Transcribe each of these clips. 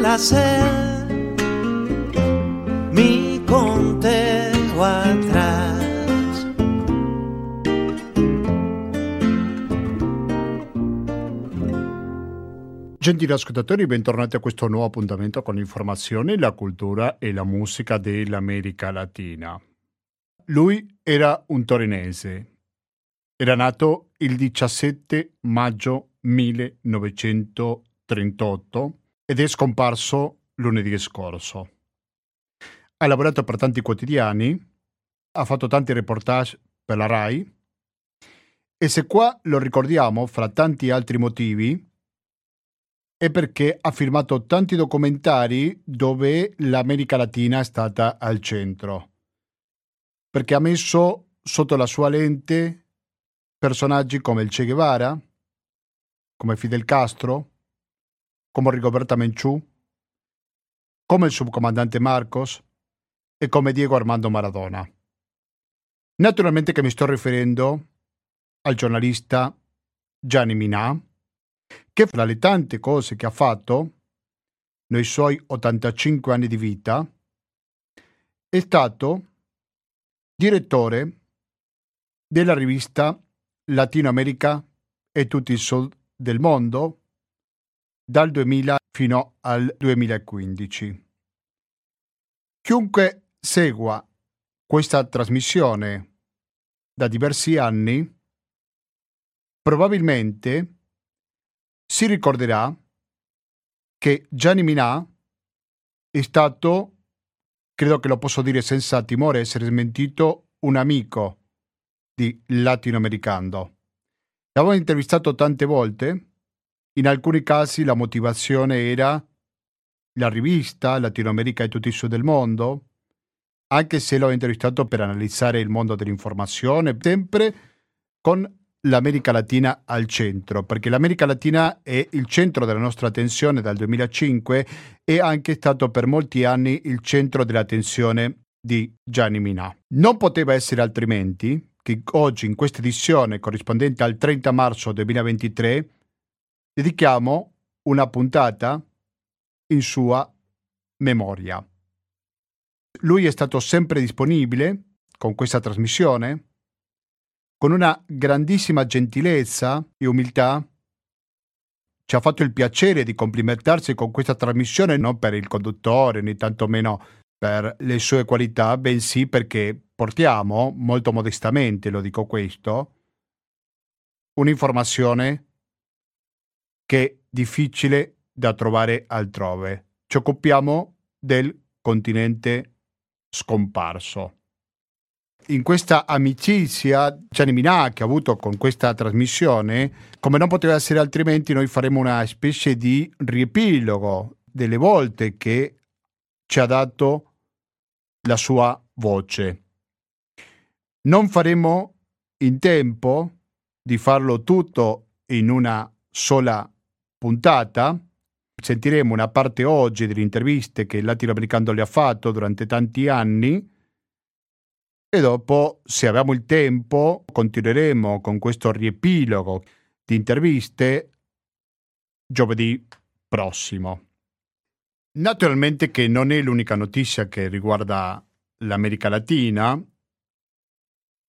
al hacer mi conteo atrás. Gentili ascoltatori, bentornati a questo nuovo appuntamento con l'informazione, la cultura e la musica dell'America Latina. Lui era un torinese. Era nato il 17 maggio 1938 ed è scomparso lunedì scorso. Ha lavorato per tanti quotidiani, ha fatto tanti reportage per la RAI e se qua lo ricordiamo fra tanti altri motivi è perché ha firmato tanti documentari dove l'America Latina è stata al centro, perché ha messo sotto la sua lente personaggi come il Che Guevara, come Fidel Castro, come Rigoberta Menchú, come il subcomandante Marcos e come Diego Armando Maradona. Naturalmente che mi sto riferendo al giornalista Gianni Minà, che fra le tante cose che ha fatto, nei suoi 85 anni di vita, è stato direttore della rivista Latino America e tutti i soldi del mondo dal 2000 fino al 2015. Chiunque segua questa trasmissione da diversi anni probabilmente si ricorderà che Gianni Minà è stato, credo che lo posso dire senza timore essere smentito, un amico di latinoamericano. L'avevo intervistato tante volte, in alcuni casi la motivazione era la rivista Latino America e tutti i sud del mondo, anche se l'ho intervistato per analizzare il mondo dell'informazione, sempre con l'America Latina al centro, perché l'America Latina è il centro della nostra attenzione dal 2005 e anche stato per molti anni il centro dell'attenzione di Gianni Minà. Non poteva essere altrimenti che oggi in questa edizione corrispondente al 30 marzo 2023 dedichiamo una puntata in sua memoria. Lui è stato sempre disponibile con questa trasmissione con una grandissima gentilezza e umiltà, ci ha fatto il piacere di complimentarsi con questa trasmissione non per il conduttore, né tantomeno per le sue qualità, bensì perché portiamo, molto modestamente lo dico questo, un'informazione che è difficile da trovare altrove. Ci occupiamo del continente scomparso in questa amicizia Gianni Minà che ha avuto con questa trasmissione, come non poteva essere altrimenti, noi faremo una specie di riepilogo delle volte che ci ha dato la sua voce. Non faremo in tempo di farlo tutto in una sola puntata. Sentiremo una parte oggi delle interviste che il latinoamericano le ha fatto durante tanti anni e dopo, se abbiamo il tempo, continueremo con questo riepilogo di interviste giovedì prossimo. Naturalmente che non è l'unica notizia che riguarda l'America Latina.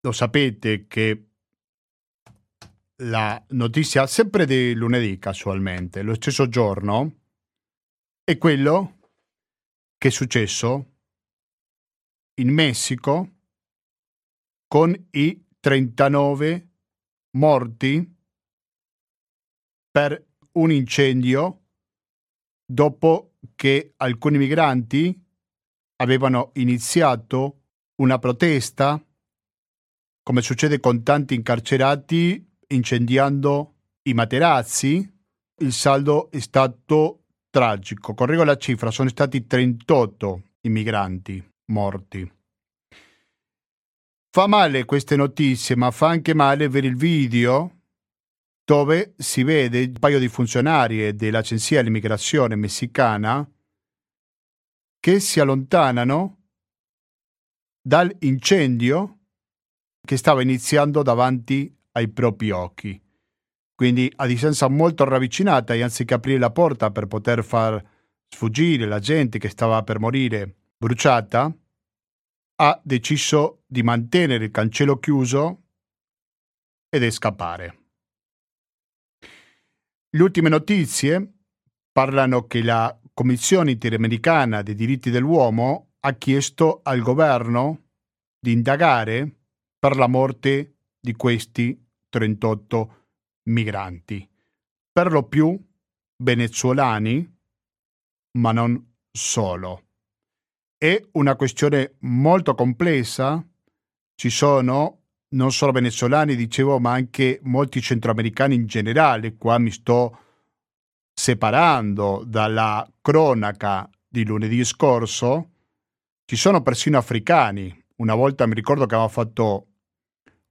Lo sapete che la notizia, sempre di lunedì casualmente, lo stesso giorno, è quello che è successo in Messico con i 39 morti per un incendio dopo che alcuni migranti avevano iniziato una protesta, come succede con tanti incarcerati, incendiando i materazzi. Il saldo è stato tragico. Correggo la cifra, sono stati 38 i migranti morti. Fa male queste notizie, ma fa anche male vedere il video dove si vede un paio di funzionari dell'Agenzia dell'Immigrazione messicana che si allontanano dall'incendio che stava iniziando davanti ai propri occhi. Quindi a distanza molto ravvicinata e anziché aprire la porta per poter far sfuggire la gente che stava per morire bruciata, ha deciso di mantenere il cancello chiuso ed è scappare. Le ultime notizie parlano che la Commissione interamericana dei diritti dell'uomo ha chiesto al governo di indagare per la morte di questi 38 migranti, per lo più venezuelani, ma non solo. È una questione molto complessa, ci sono non solo venezuelani, dicevo, ma anche molti centroamericani in generale, qua mi sto separando dalla cronaca di lunedì scorso, ci sono persino africani. Una volta mi ricordo che avevamo fatto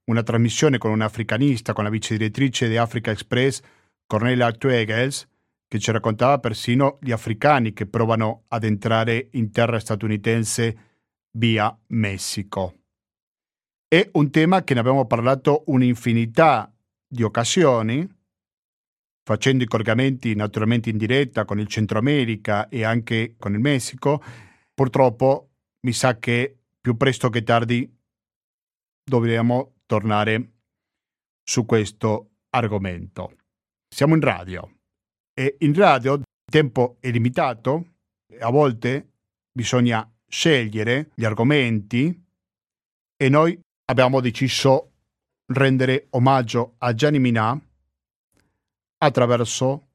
una trasmissione con un africanista, con la vice direttrice di Africa Express, Cornelia Twegels, che ci raccontava persino gli africani che provano ad entrare in terra statunitense via Messico. È un tema che ne abbiamo parlato un'infinità di occasioni, facendo i collegamenti naturalmente in diretta con il Centro America e anche con il Messico. Purtroppo mi sa che più presto che tardi dovremo tornare su questo argomento. Siamo in radio e in radio il tempo è limitato, a volte bisogna scegliere gli argomenti e noi abbiamo deciso rendere omaggio a Gianni Minà attraverso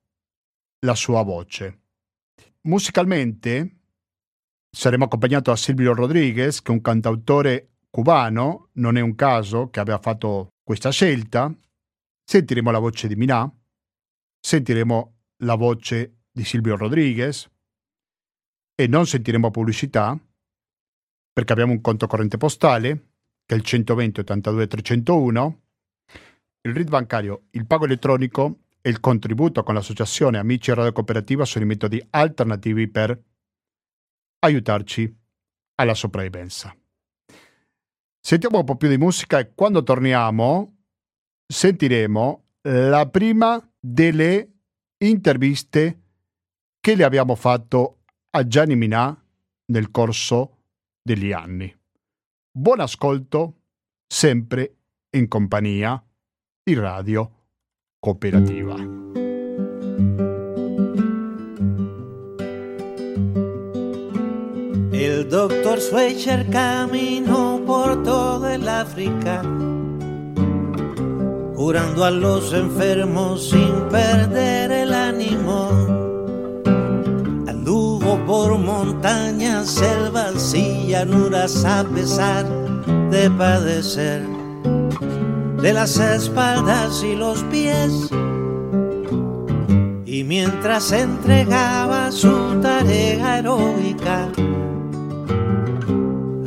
la sua voce. Musicalmente saremo accompagnati da Silvio Rodriguez, che è un cantautore cubano, non è un caso che abbia fatto questa scelta. Sentiremo la voce di Minà, sentiremo la voce di Silvio Rodriguez e non sentiremo pubblicità perché abbiamo un conto corrente postale che è il 120 82 301, il RID bancario, il pago elettronico e il contributo con l'associazione Amici Radio Cooperativa sono i metodi alternativi per aiutarci alla sopravvivenza. Sentiamo un po' più di musica e quando torniamo sentiremo la prima delle interviste che le abbiamo fatto a Gianni Minà nel corso degli anni. Buon ascolto, sempre in compagnia di Radio Cooperativa. El doctor Schweitzer caminó por todo el África curando a los enfermos sin perder el ánimo. Anduvo por montañas, selvas y llanuras a pesar de padecer de las espaldas y los pies. Y mientras entregaba su tarea heroica,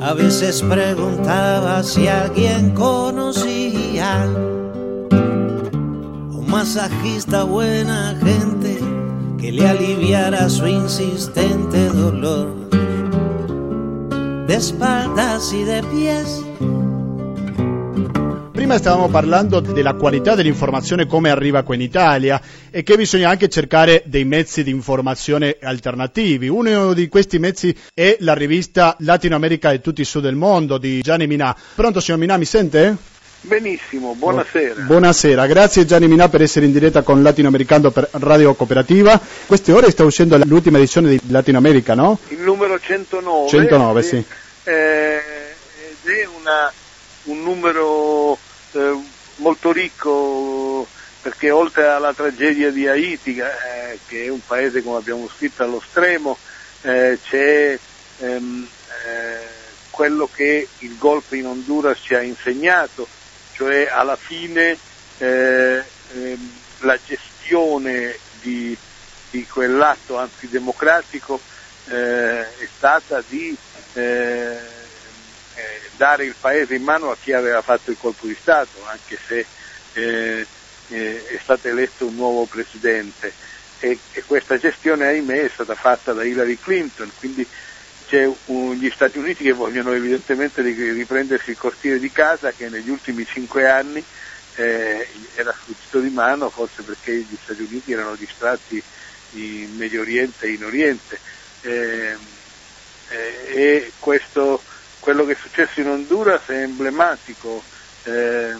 a veces preguntaba si alguien conocía masajista buena gente che le aliviara su insistente dolor de espaldas y de pies. Prima stavamo parlando della qualità dell'informazione come arriva qua in Italia e che bisogna anche cercare dei mezzi di informazione alternativi. Uno di questi mezzi è la rivista Latino America e tutti i sud del mondo di Gianni Minà. Pronto signor Minà, mi sente? Benissimo, buonasera. Buonasera, grazie Gianni Minà per essere in diretta con Latinoamericano per Radio Cooperativa. Queste ore sta uscendo l'ultima edizione di Latino America, no? Il numero 109. 109, sì. Eh, ed è una, un numero eh, molto ricco perché oltre alla tragedia di Haiti, eh, che è un paese come abbiamo scritto allo stremo, eh, c'è ehm, eh, quello che il golpe in Honduras ci ha insegnato, cioè alla fine eh, ehm, la gestione di, di quell'atto antidemocratico è stata di dare il paese in mano a chi aveva fatto il colpo di Stato, anche se eh, eh, è stato eletto un nuovo presidente. E, e, questa gestione, ahimè, è stata fatta da Hillary Clinton, quindi c'è un, gli Stati Uniti che vogliono evidentemente riprendersi il cortile di casa che negli ultimi cinque anni eh, era sfuggito di mano, forse perché gli Stati Uniti erano distratti in Medio Oriente e in Oriente. Eh, eh, e questo, quello che è successo in Honduras è emblematico. Eh,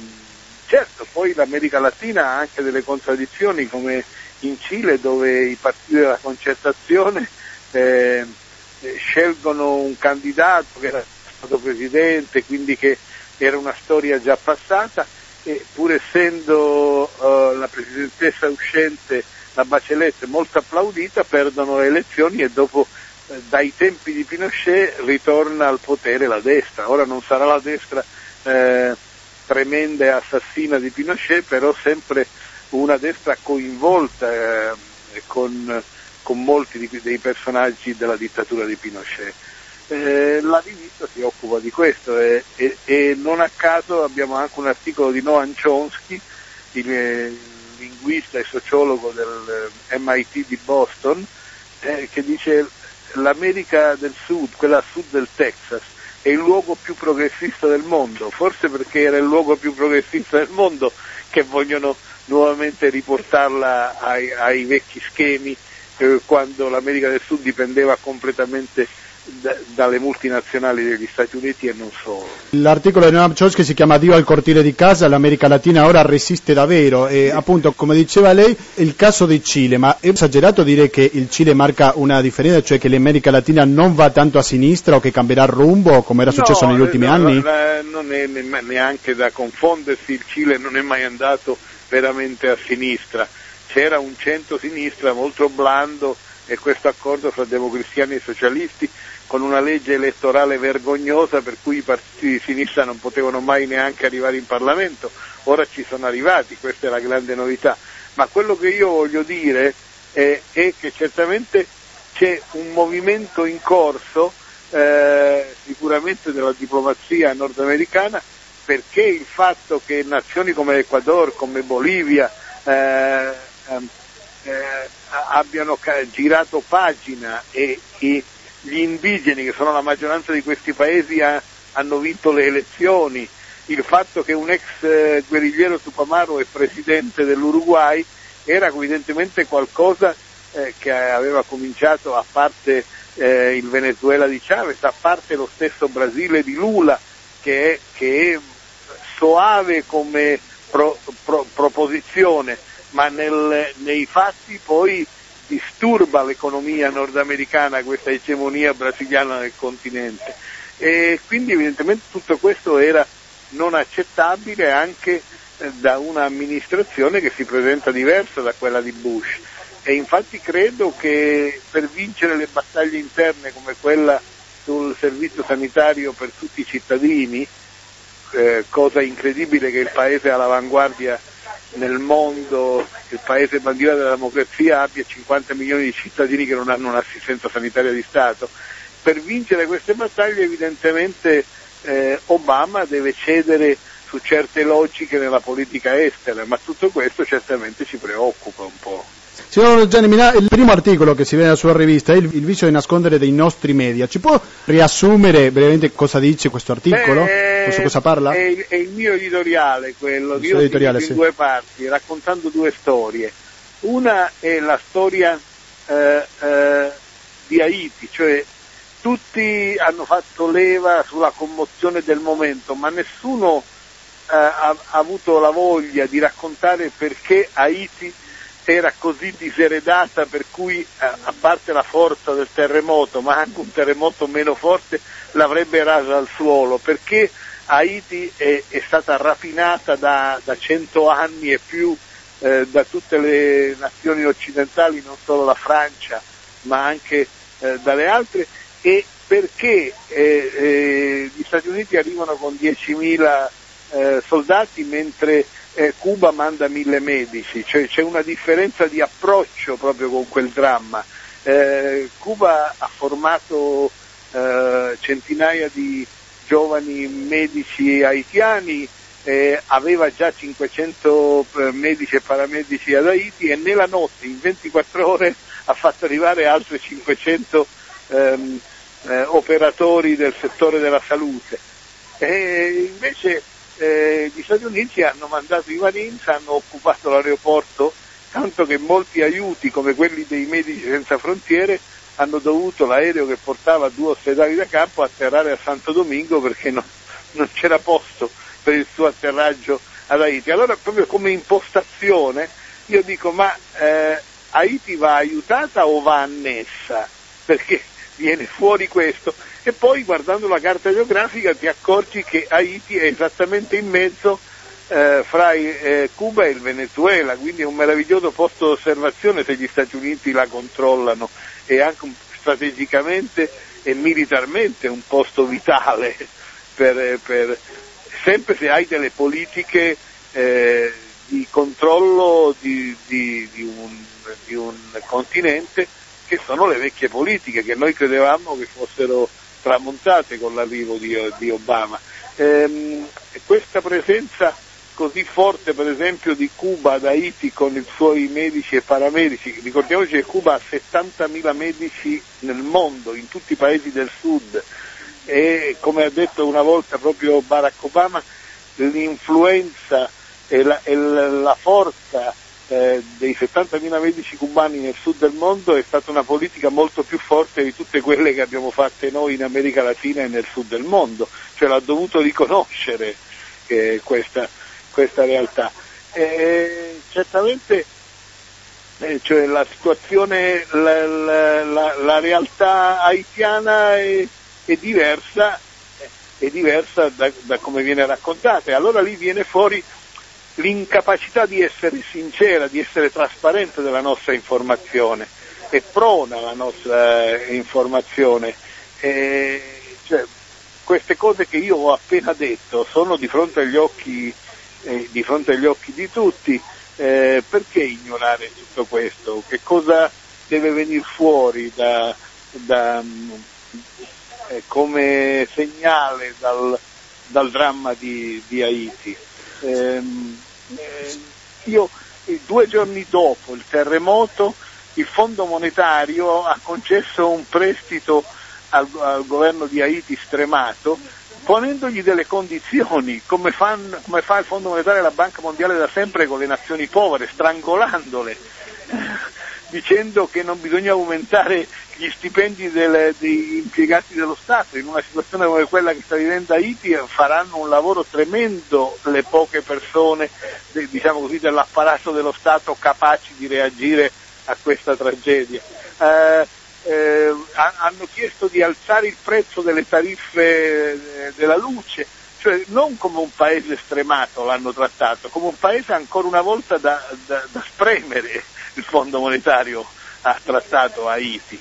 certo, poi l'America Latina ha anche delle contraddizioni come in Cile dove i partiti della concertazione eh, scelgono un candidato che era stato presidente, quindi che era una storia già passata e pur essendo uh, la presidentessa uscente, la Bachelet, molto applaudita, perdono le elezioni e dopo eh, dai tempi di Pinochet ritorna al potere la destra. Ora non sarà la destra eh, tremenda e assassina di Pinochet, però sempre una destra coinvolta eh, con, con, molti di, dei personaggi della dittatura di Pinochet. Eh, la rivista si occupa di questo e, e, e, non a caso abbiamo anche un articolo di Noam Chomsky, il, il linguista e sociologo del eh, MIT di Boston, eh, che dice l'America del Sud, quella a sud del Texas, è il luogo più progressista del mondo, forse perché era il luogo più progressista del mondo che vogliono nuovamente riportarla ai, ai vecchi schemi eh, quando l'America del Sud dipendeva completamente dalle multinazionali degli Stati Uniti e non solo. L'articolo di Noam Chomsky si chiama Dio al cortile di casa, l'America Latina ora resiste davvero e appunto come diceva lei il caso di Cile, ma è esagerato dire che il Cile marca una differenza, cioè che l'America Latina non va tanto a sinistra o che cambierà rumbo come era successo no, negli ultimi no, anni? Non è neanche da confondersi, il Cile non è mai andato veramente a sinistra, c'era un centro-sinistra molto blando e questo accordo fra democristiani e socialisti con una legge elettorale vergognosa per cui i partiti di sinistra non potevano mai neanche arrivare in Parlamento, ora ci sono arrivati, questa è la grande novità. Ma quello che io voglio dire è, è che certamente c'è un movimento in corso, eh, sicuramente della diplomazia nordamericana, perché il fatto che nazioni come l'Ecuador, come Bolivia, eh, ehm, eh, abbiano girato pagina e, e gli indigeni, che sono la maggioranza di questi paesi, ha, hanno vinto le elezioni, il fatto che un ex eh, guerrigliero Tupamaro è presidente dell'Uruguay era evidentemente qualcosa eh, che aveva cominciato a parte eh, il Venezuela di Chavez, a parte lo stesso Brasile di Lula, che è, che è soave come pro, pro, proposizione, ma nel, nei fatti poi disturba l'economia nordamericana questa egemonia brasiliana nel continente. E quindi evidentemente tutto questo era non accettabile anche eh, da un'amministrazione che si presenta diversa da quella di Bush. E infatti credo che per vincere le battaglie interne come quella sul servizio sanitario per tutti i cittadini, eh, cosa incredibile che il paese all'avanguardia nel mondo il paese bandiera della democrazia abbia 50 milioni di cittadini che non hanno un'assistenza sanitaria di Stato. Per vincere queste battaglie evidentemente eh, Obama deve cedere su certe logiche nella politica estera, ma tutto questo certamente ci preoccupa un po'. Signor Gianni Minà, il primo articolo che si vede nella sua rivista è il, il vicio di nascondere dei nostri media. Ci può riassumere brevemente cosa dice questo articolo? Beh, su cosa parla? È, è, il mio editoriale quello, il io editoriale, sì. in due parti, raccontando due storie. Una è la storia eh, eh, di Haiti, cioè tutti hanno fatto leva sulla commozione del momento, ma nessuno eh, ha, ha avuto la voglia di raccontare perché Haiti era così diseredata per cui eh, a parte la forza del terremoto, ma anche un terremoto meno forte l'avrebbe rasa al suolo, perché Haiti è, è stata rapinata da, da, cento anni e più eh, da tutte le nazioni occidentali, non solo la Francia, ma anche eh, dalle altre, e perché eh, eh, gli Stati Uniti arrivano con 10.000 eh, soldati mentre eh, Cuba manda mille medici, cioè c'è una differenza di approccio proprio con quel dramma. Cuba ha formato centinaia di giovani medici haitiani, eh, aveva già 500 eh, medici e paramedici ad Haiti e nella notte, in 24 ore, ha fatto arrivare altri 500 ehm, eh, operatori del settore della salute. E invece eh, gli Stati Uniti hanno mandato i Marines, hanno occupato l'aeroporto tanto che molti aiuti come quelli dei Medici Senza Frontiere hanno dovuto l'aereo che portava due ospedali da campo atterrare a Santo Domingo perché non, non c'era posto per il suo atterraggio ad Haiti. Allora proprio come impostazione io dico ma eh, Haiti va aiutata o va annessa? Perché viene fuori questo e poi guardando la carta geografica ti accorgi che Haiti è esattamente in mezzo eh, fra eh, Cuba e il Venezuela, quindi è un meraviglioso posto d'osservazione se gli Stati Uniti la controllano e anche strategicamente e militarmente un posto vitale per, per, sempre se hai delle politiche eh, di controllo di, di, di, un, di, un, continente che sono le vecchie politiche che noi credevamo che fossero tramontate con l'arrivo di, Obama. Ehm, questa presenza così forte per esempio di Cuba ad Haiti con i suoi medici e paramedici, ricordiamoci che Cuba ha 70.000 medici nel mondo, in tutti i paesi del sud. E come ha detto una volta proprio Barack Obama, l'influenza e la, e la forza eh, dei 70.000 medici cubani nel sud del mondo è stata una politica molto più forte di tutte quelle che abbiamo fatte noi in America Latina e nel sud del mondo, cioè l'ha dovuto riconoscere eh, questa, questa, realtà. E, certamente eh, cioè la situazione, la, la, la, realtà haitiana è, è diversa, è diversa da, da come viene raccontata e allora lì viene fuori l'incapacità di essere sincera, di essere trasparente della nostra informazione, è prona la nostra eh, informazione. Eh, cioè, queste cose che io ho appena detto sono di fronte agli occhi, eh, di, fronte agli occhi di tutti, eh, perché ignorare tutto questo? Che cosa deve venire fuori da, da, eh, come segnale dal, dal dramma di, di Haiti? Ehm, eh, io eh, due giorni dopo il terremoto il Fondo monetario ha concesso un prestito al, al governo di Haiti stremato ponendogli delle condizioni, come, fan, come, fa il Fondo monetario e la Banca mondiale da sempre con le nazioni povere, strangolandole, dicendo che non bisogna aumentare gli stipendi delle, degli impiegati dello Stato in una situazione come quella che sta vivendo Haiti faranno un lavoro tremendo le poche persone diciamo così, dell'apparato dello Stato capaci di reagire a questa tragedia. Eh, eh, hanno chiesto di alzare il prezzo delle tariffe eh, della luce, cioè non come un paese stremato l'hanno trattato, come un paese ancora una volta da, da, da spremere il Fondo monetario ha trattato Haiti.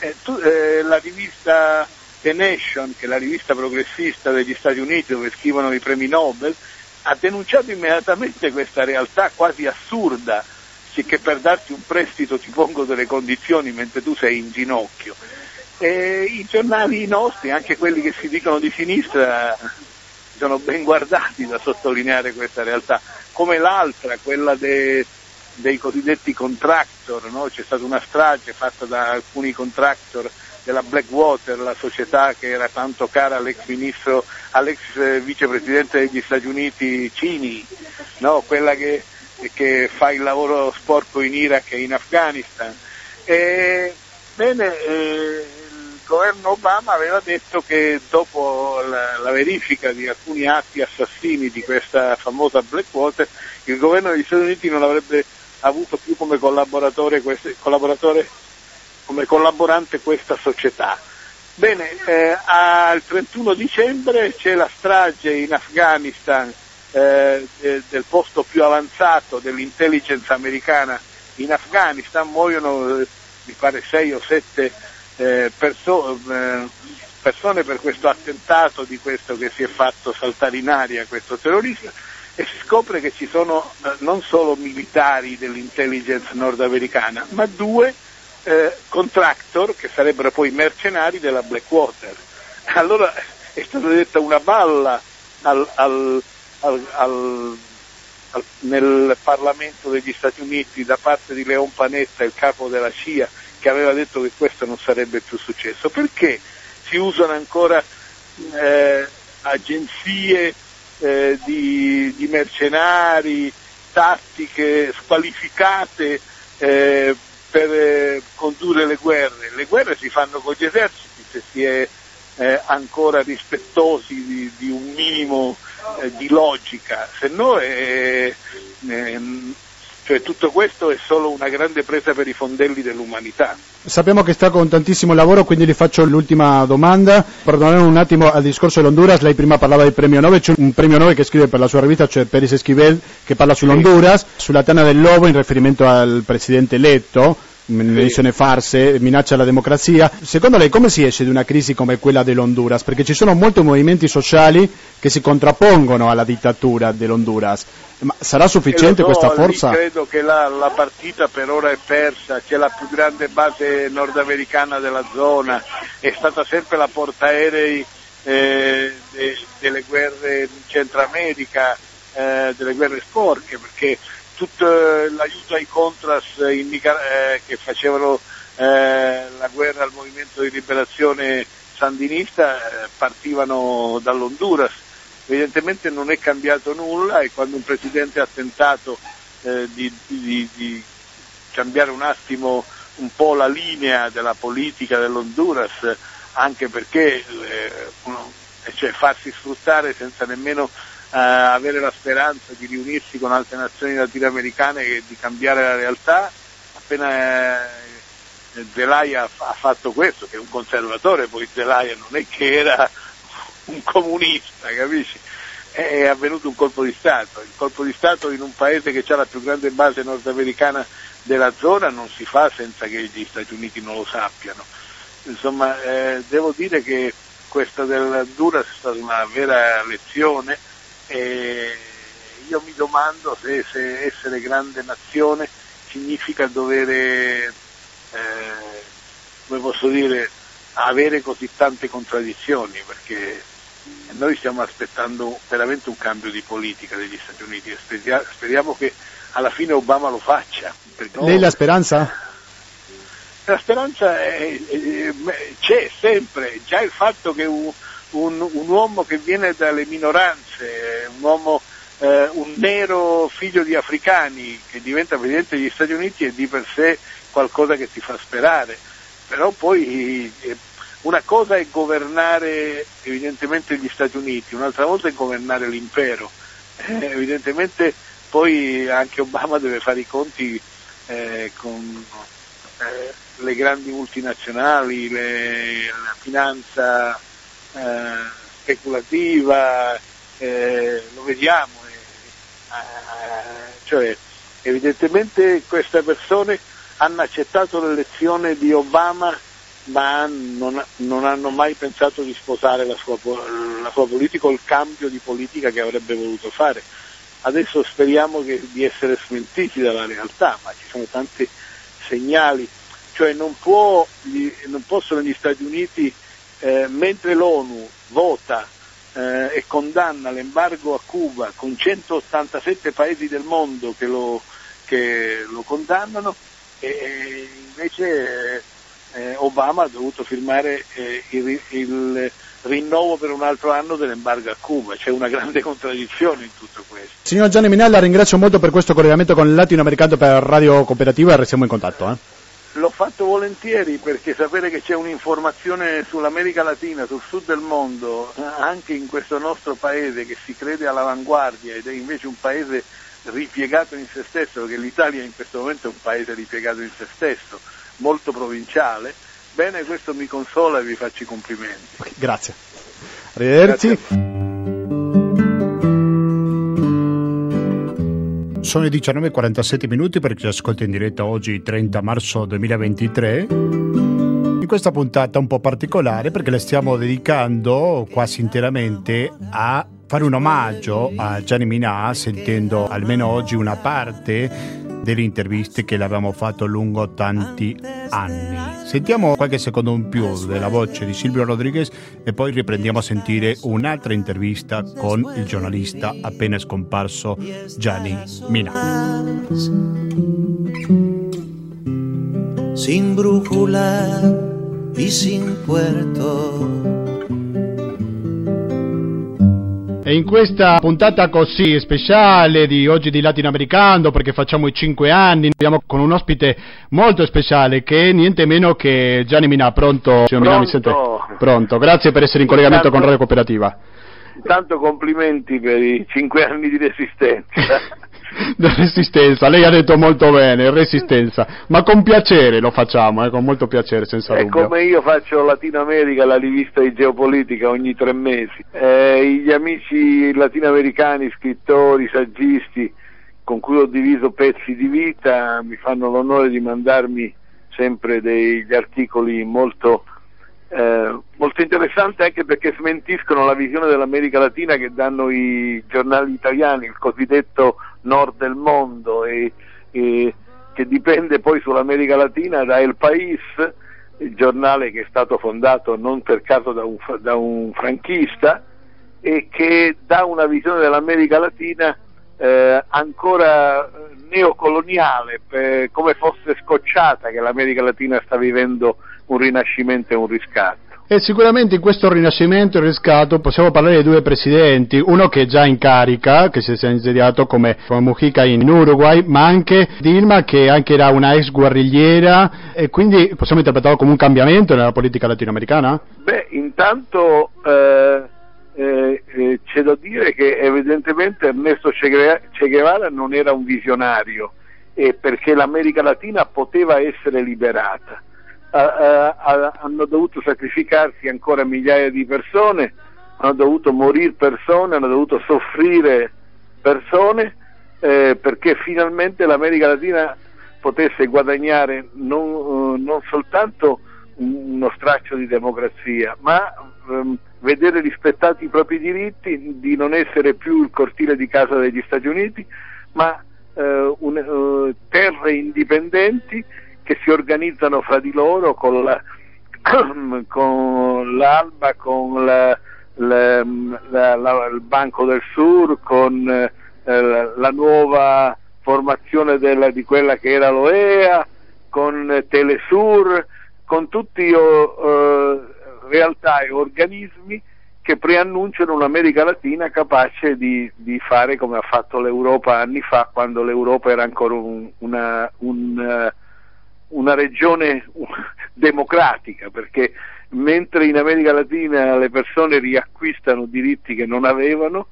Eh, tu, eh, la rivista The Nation, che è la rivista progressista degli Stati Uniti dove scrivono i premi Nobel, ha denunciato immediatamente questa realtà quasi assurda, che per darti un prestito ti pongo delle condizioni mentre tu sei in ginocchio. E I giornali nostri, anche quelli che si dicono di sinistra, sono ben guardati da sottolineare questa realtà, come l'altra, quella de, dei cosiddetti contractor, no? c'è stata una strage fatta da alcuni contractor della Blackwater, la società che era tanto cara all'ex ministro, all'ex eh, vicepresidente degli Stati Uniti Cini, no? quella che, che, fa il lavoro sporco in Iraq e in Afghanistan. E, bene, eh, il governo Obama aveva detto che dopo la, la verifica di alcuni atti assassini di questa famosa Blackwater, il governo degli Stati Uniti non avrebbe avuto più come collaboratore, queste, collaboratore come collaborante questa società. Bene, eh, al 31 dicembre c'è la strage in Afghanistan eh, del posto più avanzato dell'intelligence americana in Afghanistan, muoiono eh, mi pare 6 o 7 eh, perso- eh, persone per questo attentato di questo che si è fatto saltare in aria questo terrorista e si scopre che ci sono eh, non solo militari dell'intelligence nordamericana, ma due contractor che sarebbero poi mercenari della Blackwater. Allora è stata detta una balla al, al, al, nel Parlamento degli Stati Uniti da parte di Leon Panetta, il capo della CIA, che aveva detto che questo non sarebbe più successo. Perché si usano ancora eh, agenzie eh, di, di, mercenari, tattiche squalificate eh, per eh, condurre le guerre. Le guerre si fanno con gli eserciti se si è eh, ancora rispettosi di, di un minimo eh, di logica, se no è, ehm, cioè, tutto questo è solo una grande presa per i fondelli dell'umanità. Sappiamo che sta con tantissimo lavoro, quindi gli faccio l'ultima domanda. Perdonate un attimo al discorso dell'Honduras, lei prima parlava del premio Nobel, c'è un premio Nobel che scrive per la sua rivista, cioè Peris Esquivel, che parla sull'Honduras, sulla tana del lobo in riferimento al presidente eletto, menzione farse, minaccia alla democrazia. Secondo lei come si esce di una crisi come quella dell'Honduras? Perché ci sono molti movimenti sociali che si contrappongono alla dittatura dell'Honduras. Ma sarà sufficiente so, questa forza? credo che la, la, partita per ora è persa, c'è la più grande base nordamericana della zona, è stata sempre la portaerei eh, de, delle guerre in Centro America, eh, delle guerre sporche, perché tutto l'aiuto ai contras Nicar- eh, che facevano eh, la guerra al movimento di liberazione sandinista eh, partivano dall'Honduras. Evidentemente non è cambiato nulla e quando un presidente ha tentato eh, di, di, di, cambiare un attimo un po' la linea della politica dell'Honduras, anche perché eh, cioè farsi sfruttare senza nemmeno eh, avere la speranza di riunirsi con altre nazioni latinoamericane e di cambiare la realtà, appena eh, Zelaya ha fatto questo, che è un conservatore, poi Zelaya non è che era un comunista, capisci? È avvenuto un colpo di Stato. Il colpo di Stato in un paese che ha la più grande base nordamericana della zona non si fa senza che gli Stati Uniti non lo sappiano. Insomma, eh, devo dire che questa del Duras è stata una vera lezione e io mi domando se, se essere grande nazione significa dover, eh, come posso dire, avere così tante contraddizioni, perché noi stiamo aspettando veramente un cambio di politica degli Stati Uniti e speriamo che alla fine Obama lo faccia. Lei la speranza? La speranza è, è, c'è sempre, già il fatto che un, un, un uomo che viene dalle minoranze, un uomo eh, un nero figlio di africani che diventa presidente degli Stati Uniti è di per sé qualcosa che ti fa sperare, però poi eh, una cosa è governare evidentemente gli Stati Uniti, un'altra volta è governare l'impero, eh, evidentemente poi anche Obama deve fare i conti eh, con eh, le grandi multinazionali, le, la finanza speculativa, eh, lo vediamo, eh, cioè evidentemente queste persone hanno accettato l'elezione di Obama ma non, non, hanno mai pensato di sposare la sua, la sua, politica o il cambio di politica che avrebbe voluto fare. Adesso speriamo che, di essere smentiti dalla realtà, ma ci sono tanti segnali, cioè non, può, non possono gli Stati Uniti eh, mentre l'ONU vota eh, e condanna l'embargo a Cuba con 187 paesi del mondo che lo, che lo condannano, e invece eh, Obama ha dovuto firmare eh, il, il rinnovo per un altro anno dell'embargo a Cuba, c'è una grande contraddizione in tutto questo. Signor Gianni Minella, ringrazio molto per questo collegamento con il latinoamericano per Radio Cooperativa e restiamo in contatto. Eh. L'ho fatto volentieri perché sapere che c'è un'informazione sull'America Latina, sul sud del mondo, anche in questo nostro paese che si crede all'avanguardia ed è invece un paese ripiegato in se stesso, perché l'Italia in questo momento è un paese ripiegato in se stesso, molto provinciale, bene questo mi consola e vi faccio i complimenti. Grazie. Arrivederci. Grazie. Sono le 19.47 minuti perché ci ascolta in diretta oggi 30 marzo 2023. In questa puntata un po' particolare perché la stiamo dedicando quasi interamente a fare un omaggio a Gianni Minà sentendo almeno oggi una parte delle interviste che le abbiamo fatto lungo tanti anni. Sentiamo qualche secondo in più della voce di Silvio Rodriguez e poi riprendiamo a sentire un'altra intervista con il giornalista appena scomparso Gianni Mina. Sin brújula y sin puerto E in questa puntata così speciale di oggi di Latinoamericano, perché facciamo i cinque anni, abbiamo con un ospite molto speciale che è niente meno che Gianni Minà. Pronto, signor Minà, mi sente? Pronto, grazie per essere in collegamento Intanto- con Radio Cooperativa. Intanto complimenti per i cinque anni di resistenza. Resistenza, lei ha detto molto bene, resistenza, ma con piacere lo facciamo, eh, con molto piacere, senza È dubbio. come io faccio Latino America, la rivista di geopolitica ogni tre mesi. Eh, gli amici latinoamericani, scrittori, saggisti con cui ho diviso pezzi di vita mi fanno l'onore di mandarmi sempre degli articoli molto, eh, molto interessanti anche perché smentiscono la visione dell'America Latina che danno i giornali italiani, il cosiddetto nord del mondo e, e che dipende poi sull'America Latina da El País, il giornale che è stato fondato non per caso da un, da un franchista e che dà una visione dell'America Latina eh, ancora neocoloniale, per- come fosse scocciata che l'America Latina sta vivendo un rinascimento e un riscatto. E sicuramente in questo rinascimento e riscatto possiamo parlare di due presidenti, uno che è già in carica, che si è insediato come, come Mujica in Uruguay, ma anche Dilma che anche era una ex guerrigliera e quindi possiamo interpretarlo come un cambiamento nella politica latinoamericana? Beh, intanto eh, eh, eh, c'è da dire che evidentemente Ernesto Che Guevara- non era un visionario perché l'America Latina poteva essere liberata. Hanno dovuto sacrificarsi ancora migliaia di persone, hanno dovuto morire persone, hanno dovuto soffrire persone eh, perché finalmente l'America Latina potesse guadagnare non, eh, non soltanto uno straccio di democrazia, ma ehm, vedere rispettati i propri diritti, di non essere più il cortile di casa degli Stati Uniti, ma eh, un- eh, terre indipendenti che si organizzano fra di loro con, la- con l'Alba, con la- la- il Banco del Sur, con eh, la, nuova formazione della- di quella che era l'OEA, con Telesur, con tutti oh, eh, realtà e organismi che preannunciano un'America Latina capace di, di fare come ha fatto l'Europa anni fa, quando l'Europa era ancora un- una, un, eh, una regione democratica, perché mentre in America Latina le persone riacquistano diritti che non avevano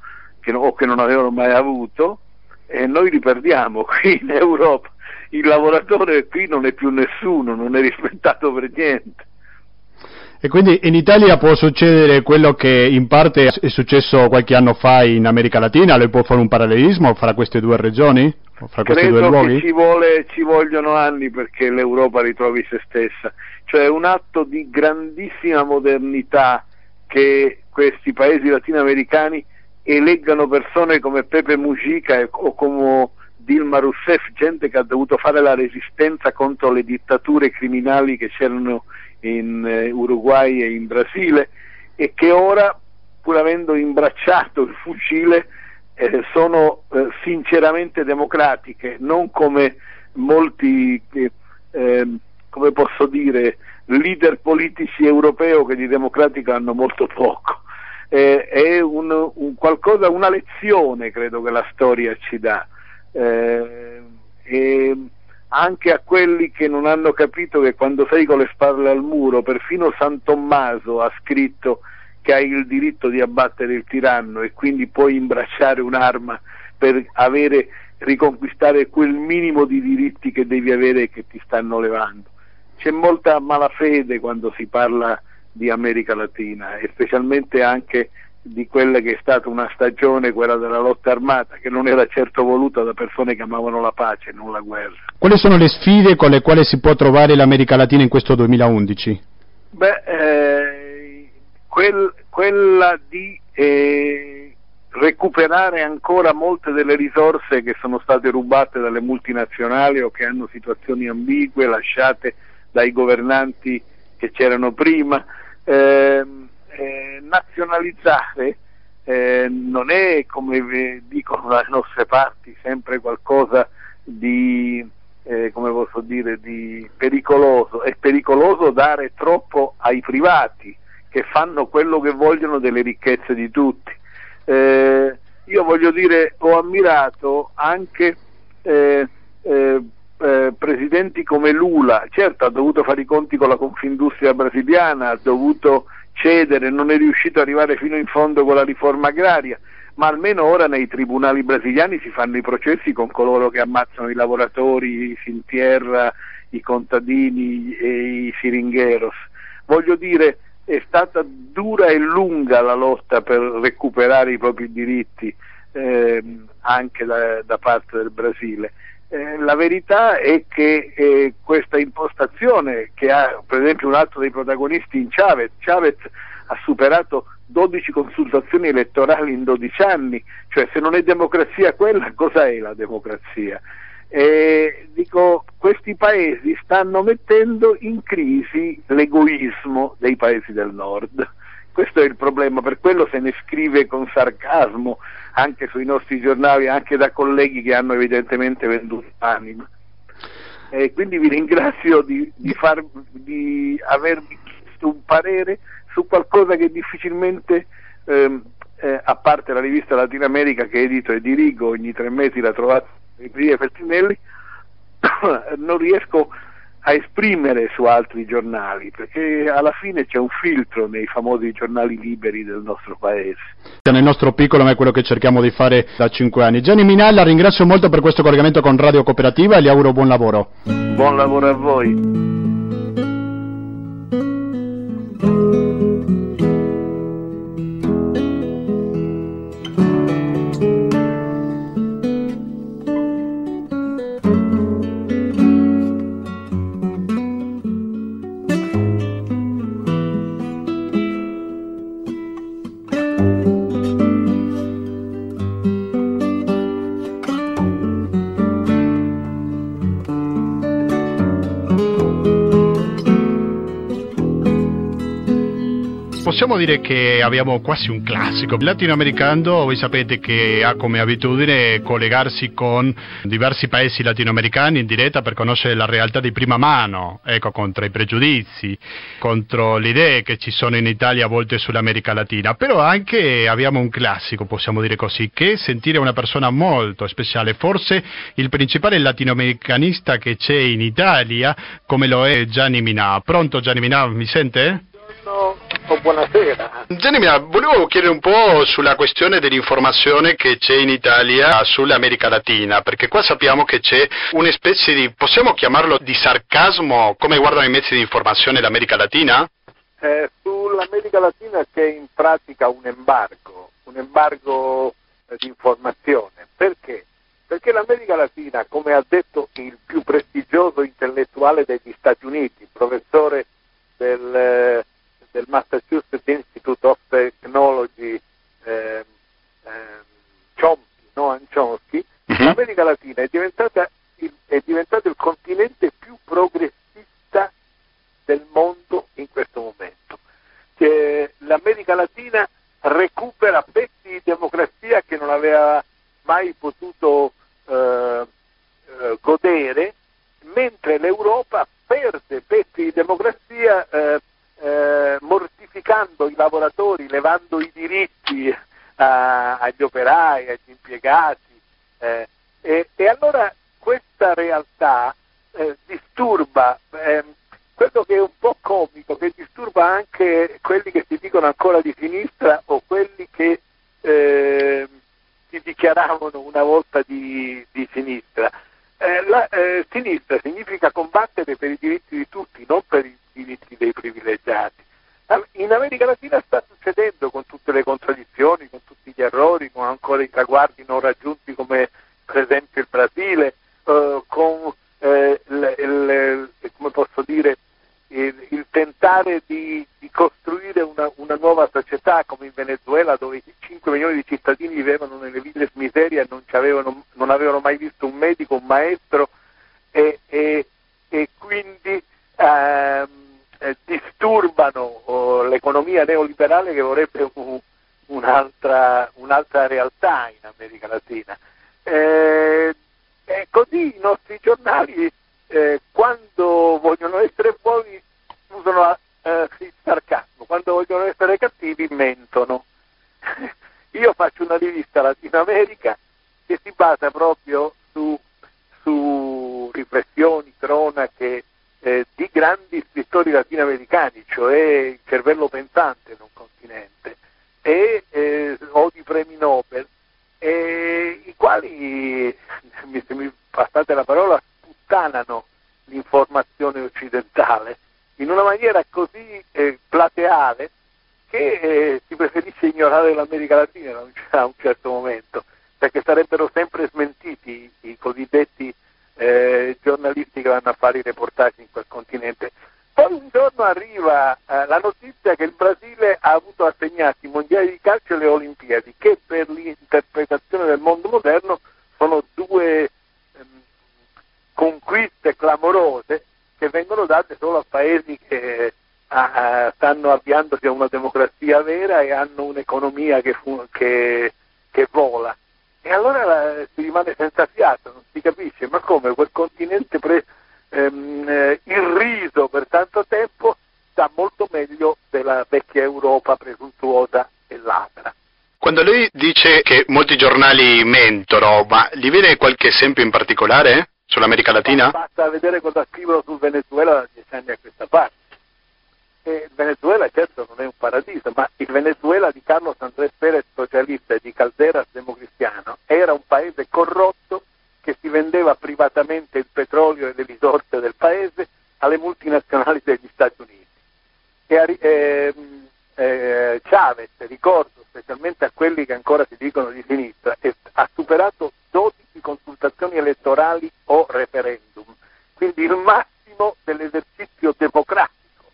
che no- o che non avevano mai avuto, e noi li perdiamo qui in Europa. Il lavoratore qui non è più nessuno, non è rispettato per niente. E quindi in Italia può succedere quello che in parte è successo qualche anno fa in America Latina, lei può fare un parallelismo fra queste due regioni, fra questi due Credo che luoghi? ci, vuole, ci vogliono anni perché l'Europa ritrovi se stessa, cioè un atto di grandissima modernità che questi paesi latinoamericani eleggano persone come Pepe Mujica o come Dilma Rousseff, gente che ha dovuto fare la resistenza contro le dittature criminali che c'erano in eh, Uruguay e in Brasile e che ora, pur avendo imbracciato il fucile, eh, sono eh, sinceramente democratiche, non come molti, eh, ehm, come posso dire, leader politici europei che di democratico hanno molto poco. Eh, è un, un qualcosa, una lezione credo che la storia ci dà. Eh, e anche a quelli che non hanno capito che quando sei con le spalle al muro, perfino San Tommaso ha scritto che hai il diritto di abbattere il tiranno e quindi puoi imbracciare un'arma per avere, riconquistare quel minimo di diritti che devi avere e che ti stanno levando. C'è molta malafede quando si parla di America Latina e specialmente anche di quella che è stata una stagione, quella della lotta armata, che non era certo voluta da persone che amavano la pace, non la guerra. Quali sono le sfide con le quali si può trovare l'America Latina in questo 2011? Beh, eh, quel- quella di eh, recuperare ancora molte delle risorse che sono state rubate dalle multinazionali o che hanno situazioni ambigue lasciate dai governanti che c'erano prima. Ehm, eh, nazionalizzare eh, non è, come dicono dalle nostre parti, sempre qualcosa di, eh, come posso dire, di pericoloso. È pericoloso dare troppo ai privati che fanno quello che vogliono delle ricchezze di tutti. Eh, io voglio dire, ho ammirato anche eh, eh, eh, presidenti come Lula, certo ha dovuto fare i conti con la Confindustria brasiliana, ha dovuto cedere, non è riuscito ad arrivare fino in fondo con la riforma agraria, ma almeno ora nei tribunali brasiliani si fanno i processi con coloro che ammazzano i lavoratori, i Sintierra, i contadini e i siringheros. Voglio dire, è stata dura e lunga la lotta per recuperare i propri diritti eh, anche da, da, parte del Brasile. Eh, la verità è che eh, questa impostazione che ha per esempio un altro dei protagonisti in Chavez, Chavez ha superato 12 consultazioni elettorali in 12 anni, cioè se non è democrazia quella, cosa è la democrazia? Eh, dico, questi paesi stanno mettendo in crisi l'egoismo dei paesi del nord. Questo è il problema, per quello se ne scrive con sarcasmo anche sui nostri giornali, anche da colleghi che hanno evidentemente venduto anima. E quindi vi ringrazio di, di, far, di avermi chiesto un parere su qualcosa che difficilmente, ehm, eh, a parte la rivista Latina America che edito e dirigo, ogni tre mesi la trovate in libreria Feltrinelli, non riesco a esprimere su altri giornali, perché alla fine c'è un filtro nei famosi giornali liberi del nostro paese. Nel nostro piccolo, ma è quello che cerchiamo di fare da cinque anni. Gianni Minalla, ringrazio molto per questo collegamento con Radio Cooperativa e gli auguro buon lavoro. Buon lavoro a voi. Possiamo dire che abbiamo quasi un classico. Il latinoamericano, voi sapete che ha come abitudine collegarsi con diversi paesi latinoamericani in diretta per conoscere la realtà di prima mano, ecco, contro i pregiudizi, contro le idee che ci sono in Italia a volte sull'America Latina. Però anche abbiamo un classico, possiamo dire così, che sentire una persona molto speciale, forse il principale latinoamericanista che c'è in Italia, come lo è Gianni Minà. Pronto Gianni Minà, mi sente? Oh, buonasera. Gianni, volevo chiedere un po' sulla questione dell'informazione che c'è in Italia sull'America Latina, perché qua sappiamo che c'è una specie di, possiamo chiamarlo di sarcasmo, come guardano i mezzi di informazione l'America Latina? Eh, Sull'America Latina c'è in pratica un embargo, un embargo eh, di informazione. Perché? Perché l'America Latina, come ha detto il più prestigioso intellettuale degli Stati Uniti, professore del eh, del Massachusetts Institute of Technology eh, eh, Chomsky, Noam Chomsky, uh-huh. l'America Latina è, il, è diventato il continente più progressista del mondo in questo momento. Che L'America Latina recupera pezzi di democrazia che non aveva mai potuto eh, eh, godere, mentre l'Europa perde pezzi di democrazia eh, eh, mortificando i lavoratori, levando i diritti eh, agli operai, agli impiegati. Eh, e, e, allora questa realtà eh, disturba ehm, quello che è un po' comico, che disturba anche quelli che si dicono ancora di sinistra o quelli che ehm, si dichiaravano una volta di, di sinistra. Eh, la eh, sinistra significa combattere per i diritti di tutti, non per i diritti dei privilegiati. In America Latina sta succedendo con tutte le contraddizioni, con tutti gli errori, con ancora i traguardi non raggiunti come per esempio il Brasile, eh, con eh, il, il, come posso dire, il, il tentare di, di costruire una, una, nuova società come in Venezuela dove 5 milioni di cittadini vivevano nelle ville miseria e non, avevano, non avevano mai visto un medico, un maestro e, e, e quindi ehm, eh, disturbano oh, l'economia neoliberale che vorrebbe un, un'altra, un'altra, realtà in America Latina. Eh, così i nostri giornali, eh, quando vogliono essere buoni, usano eh, il sarcasmo, quando vogliono essere cattivi, mentono. io faccio una rivista Latino America che si basa proprio su, su riflessioni, cronache eh, di grandi scrittori latinoamericani, cioè il cervello pensante in un continente, e, eh, o di premi Nobel, e, i quali, se mi passate la parola, sputtanano l'informazione occidentale in una maniera così eh, plateale che eh, si preferisce ignorare l'America Latina a un certo momento, perché sarebbero sempre smentiti i, i cosiddetti eh, giornalisti che vanno a fare i reportage in quel continente. Poi un giorno arriva eh, la notizia che il Brasile ha avuto assegnati i mondiali di calcio e le Olimpiadi, che per l'interpretazione del mondo moderno sono due ehm, conquiste clamorose che vengono date solo a paesi che a, stanno avviandosi a una democrazia vera e hanno un'economia che, fu, che, che vola. E allora si rimane senza fiato, non si capisce, ma come quel continente pre, ehm, eh, irriso per tanto tempo sta molto meglio della vecchia Europa presuntuosa e ladra. Quando lei dice che molti giornali mentono, ma gli viene qualche esempio in particolare sull'America Latina? Basta vedere cosa scrivono sul Venezuela da dieci anni a questa parte. E il Venezuela certo non è un paradiso, ma il Venezuela di Carlos Andrés Pérez socialista e di Calderas democristiano era un paese corrotto che si vendeva privatamente il petrolio e le risorse del paese alle multinazionali degli Stati Uniti. E, eh, eh, Chavez, ricordo specialmente a quelli che ancora si dicono di sinistra, ha superato 12 consultazioni elettorali o referendum, quindi il massimo dell'esercizio democratico.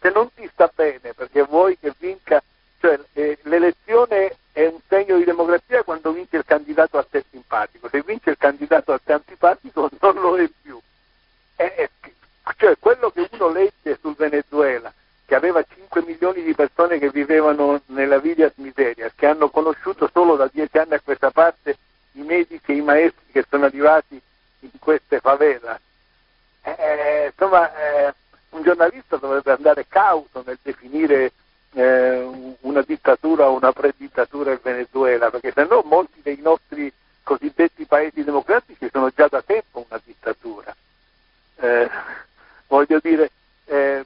Se non ti sta bene perché vuoi che vinca, cioè eh, l'elezione è un segno di democrazia quando vince il candidato a te simpatico, se vince il candidato a te antipatico non lo è più. È, è, cioè quello che uno legge sul Venezuela, che aveva 5 milioni di persone che vivevano nella Vidias Miserias, che hanno conosciuto solo da 10 anni a questa parte i medici e i maestri che sono arrivati in queste favela. Eh, insomma, eh, un giornalista dovrebbe andare cauto nel definire eh, una dittatura o una predittatura in Venezuela, perché se no molti dei nostri cosiddetti paesi democratici sono già da tempo una dittatura. Eh, voglio dire, eh,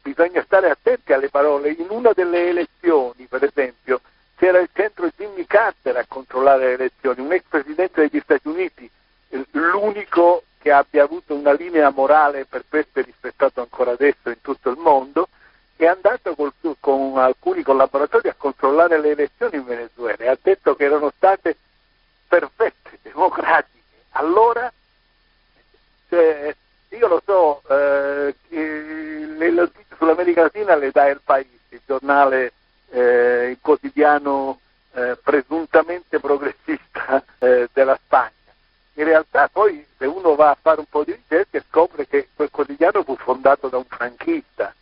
bisogna stare attenti alle parole. In una delle elezioni, per esempio, c'era il centro Jimmy Carter a controllare le elezioni, un ex presidente degli Stati Uniti, l'unico che abbia avuto una linea morale per questo e rispettato ancora adesso in tutto il mondo, è andato col, con alcuni collaboratori a controllare le elezioni in Venezuela e ha detto che erano state perfette, democratiche. Allora, cioè, io lo so, eh, le notizie sull'America Latina le dà il Paese, il giornale, eh, il quotidiano eh, presuntamente progressista eh, della Spagna in realtà poi se uno va a fare un po' di ricerca scopre che quel quotidiano fu fondato da un franchista,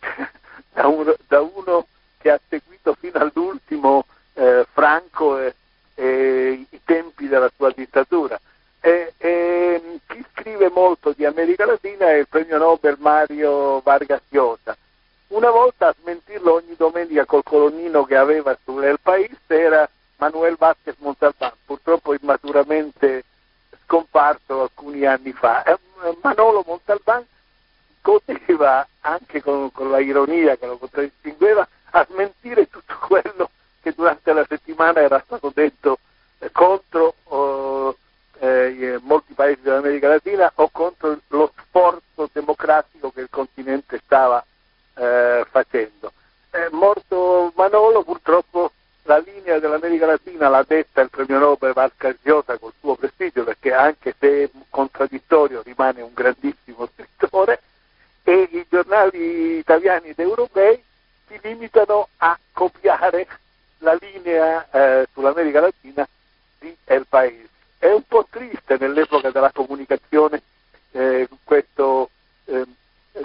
da, uno, da, uno, che ha seguito fino all'ultimo eh, Franco e, e, i tempi della sua dittatura. E, e, chi scrive molto di America Latina è il premio Nobel Mario Vargas Llosa. Una volta a smentirlo ogni domenica col colonnino che aveva sul País era Manuel Vázquez Montalbán, purtroppo immaturamente scomparso alcuni anni fa. Manolo Montalban poteva, anche con, con la ironia che lo contraddistingueva, a smentire tutto quello che durante la settimana era stato detto eh, contro eh, molti paesi dell'America Latina o contro lo sforzo democratico che il continente stava eh, facendo. morto Manolo purtroppo la linea dell'America Latina l'ha detta il premio Nobel Vargas Llosa col suo prestigio perché anche se contraddittorio rimane un grandissimo scrittore e i giornali italiani ed europei si limitano a copiare la linea eh, sull'America Latina di El País. È un po' triste nell'epoca della comunicazione eh, questo eh,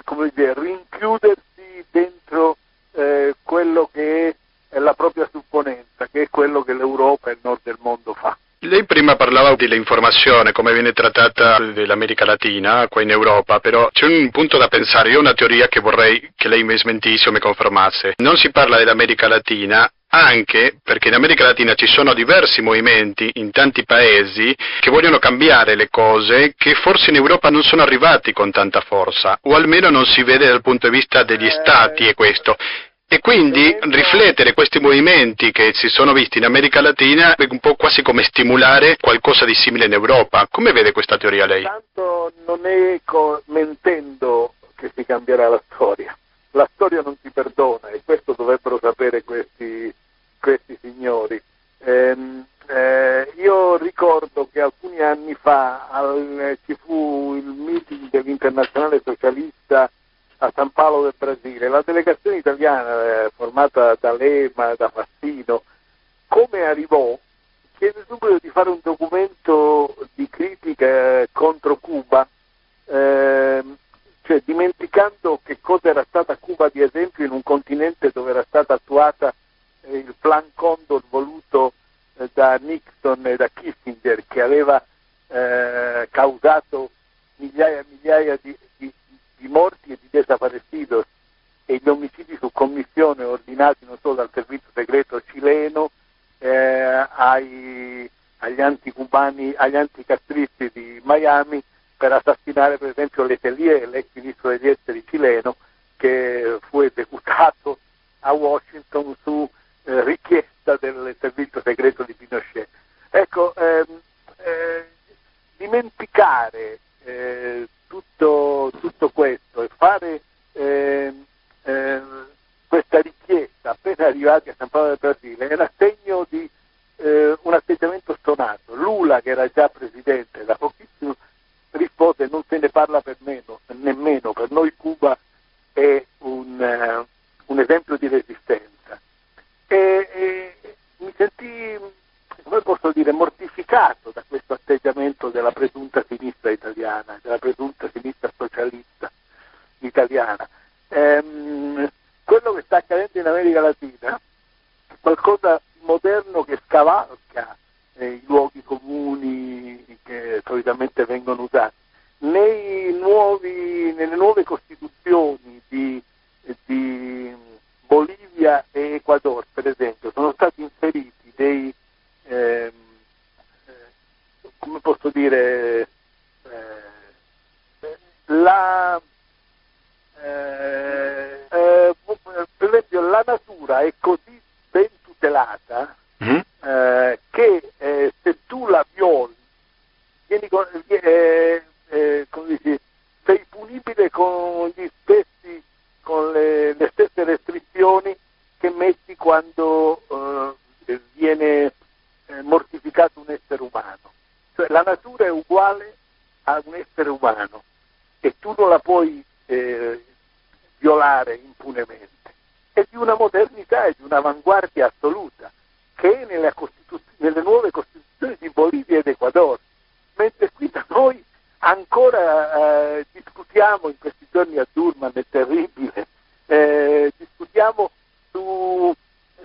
come dire, rinchiudersi dentro eh, quello che è la propria supponenza, che è quello che l'Europa e il nord del mondo fa. Lei prima parlava dell'informazione, come viene trattata dell'America Latina qua in Europa, però c'è un punto da pensare, io ho una teoria che vorrei che lei mi smentisse o mi confermasse. Non si parla dell'America Latina anche perché in America Latina ci sono diversi movimenti in tanti paesi che vogliono cambiare le cose che forse in Europa non sono arrivati con tanta forza, o almeno non si vede dal punto di vista degli stati e questo. E quindi riflettere questi movimenti che si sono visti in America Latina è un po' quasi come stimolare qualcosa di simile in Europa. Come vede questa teoria lei? Tanto non è mentendo che si cambierà la storia. La storia non si perdona e questo dovrebbero sapere questi signori. Ehm, eh, io ricordo che alcuni anni fa al, ci fu il meeting dell'Internazionale Socialista a San Paolo del Brasile. La delegazione italiana eh, formata da Lema, da Fassino, come arrivò, chiese subito di fare un documento di critica contro Cuba, eh, cioè dimenticando che cosa era stata Cuba, ad esempio, in un continente dove era stata attuata eh, il plan Condor voluto eh, da Nixon e da Kissinger, che aveva eh, causato migliaia e migliaia di, di di morti e di desaparecidos e gli omicidi su commissione ordinati non solo dal servizio segreto cileno eh, ai, agli anticubani, agli anticastristi di Miami per assassinare per esempio Letelier, l'ex ministro degli esteri cileno, che fu esecutato a Washington su eh, richiesta del servizio segreto di Pinochet. Ecco, ehm, eh, dimenticare eh, tutto, tutto questo e fare eh, eh, questa richiesta appena arrivati a San Paolo del Brasile era segno di eh, un atteggiamento stonato. Lula, che era già presidente da pochissimo, rispose non se ne parla per meno, nemmeno, per noi Cuba è un, uh, un esempio di resistenza. E, e mi sentii come posso dire, mortificato da questo atteggiamento della presunta sinistra italiana, della presunta sinistra socialista italiana. Ehm, quello che sta accadendo in America Latina è qualcosa di moderno che scavalca eh, i luoghi comuni che solitamente vengono usati. Nuovi, nelle nuove costituzioni di, di Bolivia e Ecuador, per esempio, sono stati inseriti dei eh, come posso dire, eh, la, eh, eh, per esempio la natura è così ben tutelata mm-hmm. che se tu la violi vieni con, dici, sei punibile con gli stessi con le, le stesse restrizioni che metti quando viene eh, mortificato un essere umano. Cioè la natura è uguale a un essere umano e tu non la puoi eh, violare impunemente. È di una modernità e di un'avanguardia assoluta che è nelle, Costitu- nelle nuove Costituzioni di Bolivia ed Ecuador, mentre qui da noi ancora eh, discutiamo in questi giorni a Durman, è terribile, eh, discutiamo su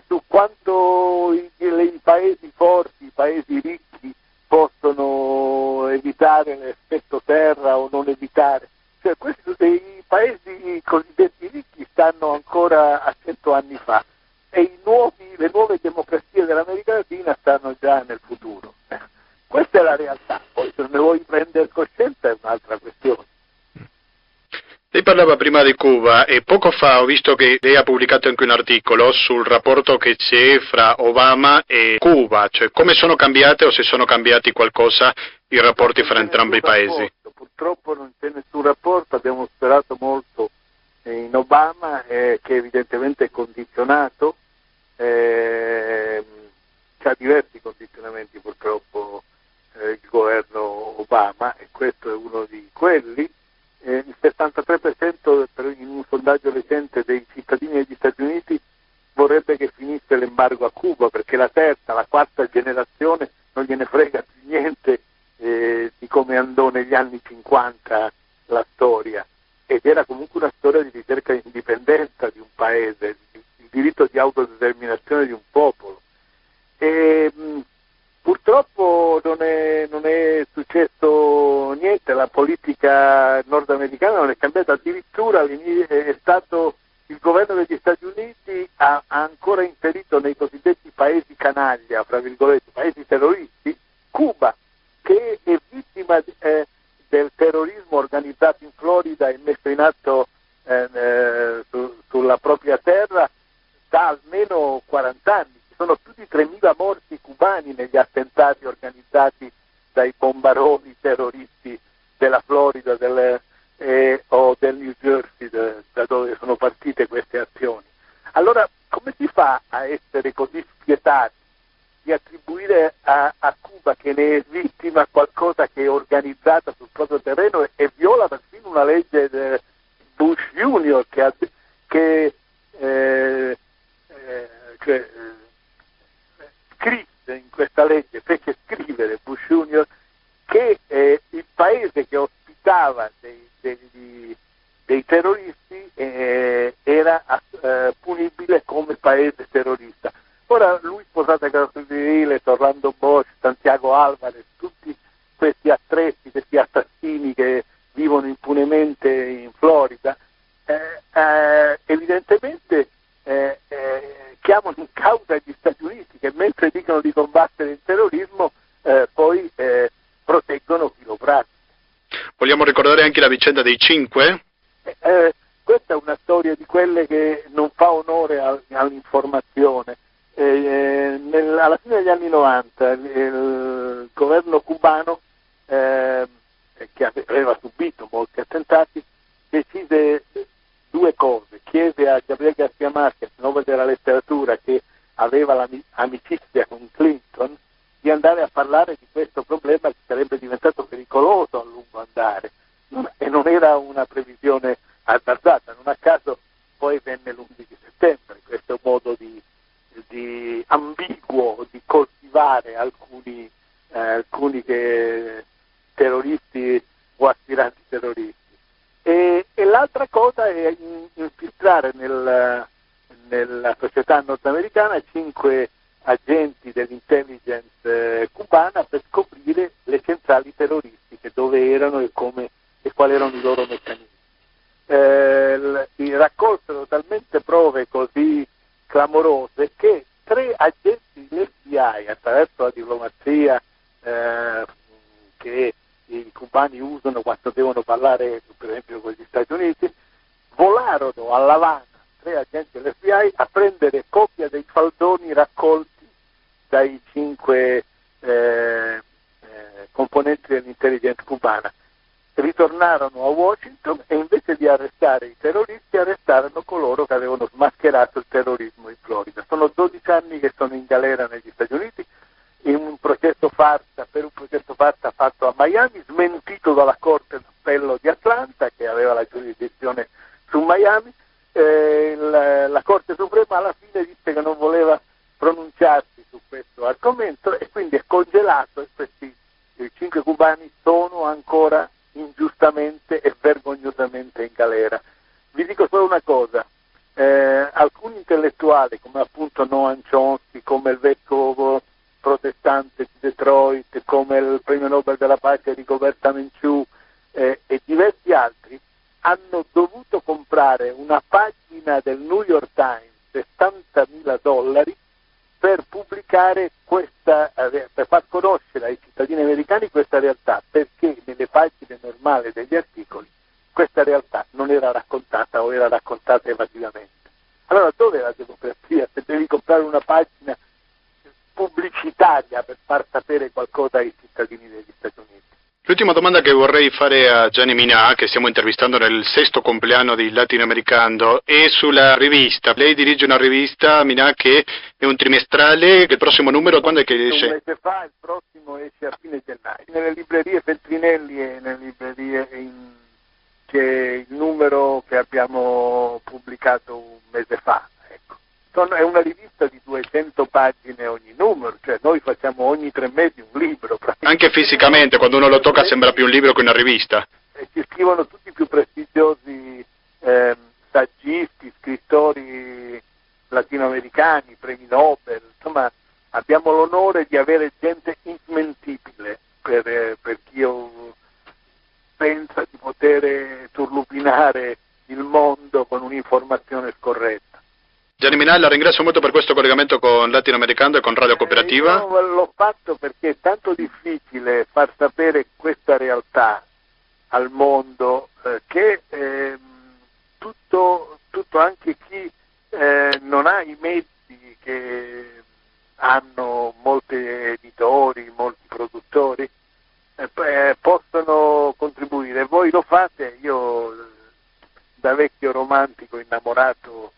su quanto i, i, paesi forti, i paesi ricchi possono evitare l'effetto terra o non evitare. Cioè, questi, I paesi cosiddetti ricchi stanno ancora a cento anni fa e nuovi, le nuove democrazie dell'America Latina stanno già nel futuro. Questa è la realtà, poi se ne vuoi prendere coscienza è un'altra questione. Lei parlava prima di Cuba e poco fa ho visto che lei ha pubblicato anche un articolo sul rapporto che c'è fra Obama e Cuba, cioè come sono cambiate o se sono cambiati qualcosa i rapporti fra entrambi i paesi. Purtroppo non c'è nessun rapporto, abbiamo sperato molto in Obama eh, che evidentemente è condizionato, eh, ha diversi condizionamenti purtroppo eh, il governo Obama e questo è uno di quelli. Eh, il 73% in un sondaggio recente dei cittadini degli Stati Uniti vorrebbe che finisse l'embargo a Cuba perché la terza, la quarta generazione non gliene frega più niente eh, di come andò negli anni 50 la storia ed era comunque una storia di ricerca di indipendenza di un paese, il diritto di autodeterminazione di un popolo. E, mh, Purtroppo non è, non è, successo niente, la politica nordamericana non è cambiata, addirittura è stato il governo degli Stati Uniti ha, ha, ancora inserito nei cosiddetti paesi canaglia, fra virgolette, paesi terroristi, Cuba, che è vittima eh, del terrorismo organizzato in Florida e messo in atto eh, eh, su, sulla propria terra da almeno 40 anni. Ci sono più di 3.000 morti cubani negli attentati organizzati dai bombaroni terroristi della Florida del, eh, o del New Jersey, de, da dove sono partite queste azioni. Allora, come si fa a essere così spietati di attribuire a, a, Cuba che ne è vittima qualcosa che è organizzata sul proprio terreno e, e viola persino una legge di Bush Junior che, ha, che eh, eh, cioè, eh, scrisse in questa legge, fece scrivere Bush Junior che eh, il paese che ospitava dei, dei, dei terroristi eh, era eh, punibile come paese terrorista. Ora lui sposato a Casa Civile, Orlando Santiago Alvarez, tutti questi attrezzi, questi assassini che vivono impunemente in Florida, eh, eh, evidentemente eh, eh, chiamano in causa gli Stati Uniti che mentre dicono di combattere il terrorismo eh, poi eh, proteggono chi lo pratica. Vogliamo ricordare anche la vicenda dei cinque? Eh, questa è una storia di quelle che non fa onore al, all'informazione. Eh, nel, alla fine degli anni 90 il, il governo cubano, eh, che aveva subito molti attentati, decise due cose. Chiese a Gabriele García Márquez, nome della letteratura, che aveva l'amicizia con Clinton, di andare a parlare di questo problema che sarebbe diventato pericoloso a lungo andare. e non era una previsione azzardata, non a caso poi venne l'11 settembre, questo modo di, di ambiguo di coltivare alcuni, eh, alcuni che, terroristi o aspiranti terroristi. E, e, l'altra cosa è infiltrare nel, nella società nordamericana cinque agenti dell'intelligence eh, cubana per scoprire le centrali terroristiche, dove erano e, come, e quali erano i loro meccanismi. Eh, raccolsero talmente prove così clamorose che tre agenti dell'FBI, attraverso la diplomazia eh, che i cubani usano quando devono parlare, per esempio, con gli Stati Uniti, volarono a Lavana, tre agenti dell'FBI, a prendere copia dei faldoni raccolti dai cinque eh, eh, componenti dell'intelligence cubana. Ritornarono a Washington e invece di arrestare i terroristi arrestarono coloro che avevano smascherato il terrorismo in Florida. Sono 12 anni che sono in galera negli Stati Uniti in un processo farsa, per un processo farsa fatto a Miami, smentito dalla Corte d'Appello di Atlanta che aveva la giurisdizione su Miami. Eh, la, la Corte Suprema alla fine disse che non voleva pronunciarsi su questo argomento e quindi è congelato e questi i cinque cubani sono ancora ingiustamente e vergognosamente in galera. Vi dico solo una cosa, eh, alcuni intellettuali come appunto Noam Chomsky, come il vecchio protestante di Detroit, come il premio Nobel della pace Rigoberta Menciù eh, e diversi altri, hanno dovuto comprare una pagina del New York Times, 60.000 dollari, per pubblicare questa, eh, per far conoscere ai cittadini americani questa realtà, perché nelle pagine normali degli articoli questa realtà non era raccontata o era raccontata evasivamente. Allora dove è la democrazia se devi comprare una pagina pubblicitaria per far sapere qualcosa ai cittadini degli Stati Uniti? L'ultima domanda che vorrei fare a Gianni Minà, che stiamo intervistando nel sesto compleanno di Latinoamericano, è sulla rivista. Lei dirige una rivista, Minà, che è un trimestrale, che il prossimo numero quando è che esce? Un mese fa, il prossimo esce a fine gennaio. Nelle librerie Feltrinelli e nelle librerie in... che il numero che abbiamo pubblicato un mese fa. Sono, è una rivista di 200 pagine ogni numero, cioè noi facciamo ogni tre mesi un libro. Anche fisicamente, quando uno lo tocca sembra più un libro che una rivista. E ci scrivono tutti i più prestigiosi eh, saggisti, scrittori latinoamericani, premi Nobel, insomma abbiamo l'onore di avere gente insmentibile per, eh, per chi pensa di poter turlupinare il mondo con un'informazione scorretta. Gianni Minella, ringrazio molto per questo collegamento con Latinoamericano e con Radio Cooperativa. Eh, l'ho fatto perché è tanto difficile far sapere questa realtà al mondo eh, che eh, tutto, tutto, anche chi eh, non ha i mezzi che hanno molti editori, molti produttori, eh, eh, possono contribuire. Voi lo fate, io da vecchio romantico innamorato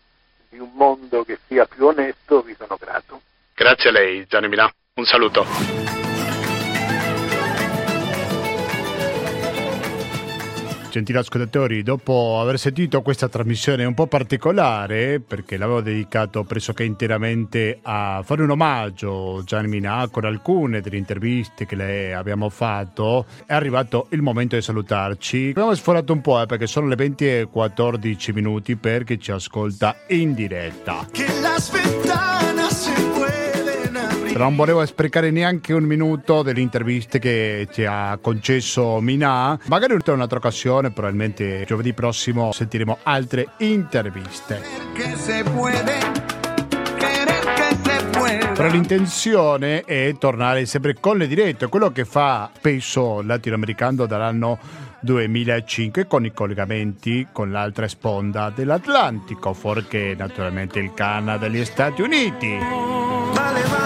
di un mondo che sia più onesto vi sono grato. Grazie a lei Gianni Milà, un saluto. Gentili ascoltatori, dopo aver sentito questa trasmissione un po' particolare, perché l'avevo dedicato pressoché interamente a fare un omaggio a Gianni Minà con alcune delle interviste che le abbiamo fatto, è arrivato il momento di salutarci. Abbiamo sforato un po' eh, perché sono le 20 e 14 minuti per chi ci ascolta in diretta. Che non volevo sprecare neanche un minuto delle interviste che ci ha concesso Minà. Magari in un'altra occasione, probabilmente giovedì prossimo sentiremo altre interviste. Però l'intenzione è tornare sempre con le dirette, quello che fa spesso latinoamericano dall'anno 2005 con i collegamenti con l'altra sponda dell'Atlantico, fuorché naturalmente il Canada e gli Stati Uniti.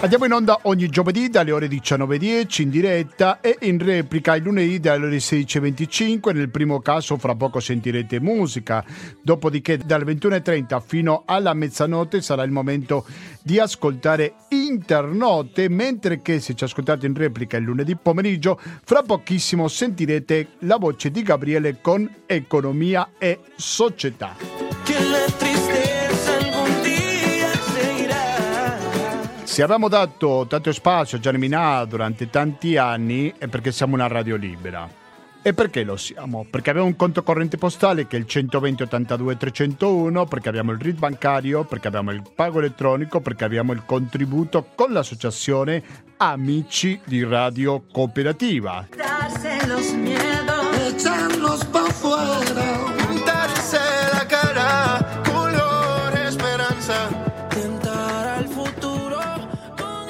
Andiamo in onda ogni giovedì dalle ore 19.10 in diretta e in replica il lunedì dalle ore 16.25. Nel primo caso fra poco sentirete musica, dopodiché dalle 21.30 fino alla mezzanotte sarà il momento di ascoltare internote, mentre che se ci ascoltate in replica il lunedì pomeriggio, fra pochissimo sentirete la voce di Gabriele con Economia e Società. Se abbiamo dato tanto spazio a Gianni Minà durante tanti anni è perché siamo una radio libera. E perché lo siamo? Perché abbiamo un conto corrente postale che è il 120 82 301, perché abbiamo il RID bancario, perché abbiamo il pago elettronico, perché abbiamo il contributo con l'associazione Amici di Radio Cooperativa.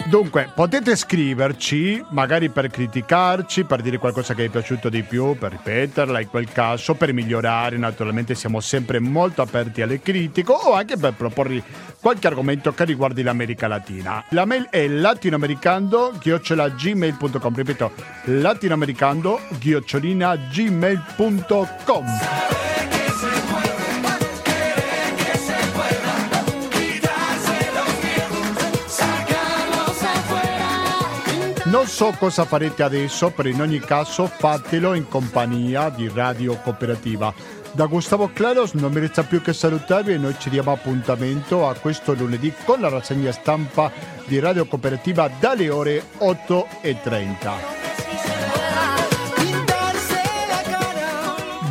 Dunque, potete scriverci, magari per criticarci, per dire qualcosa che vi è piaciuto di più, per ripeterla in quel caso, per migliorare, naturalmente siamo sempre molto aperti alle critiche o anche per proporre qualche argomento che riguardi l'America Latina. La mail è latinoamericando-gmail.com, ripeto, latinoamericando-gmail.com. Non so cosa farete adesso, però in ogni caso fatelo in compagnia di Radio Cooperativa. Da Gustavo Claros non mi resta più che salutarvi e noi ci diamo appuntamento a questo lunedì con la rassegna stampa di Radio Cooperativa dalle ore 8.30.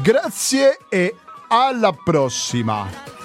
Grazie e alla prossima!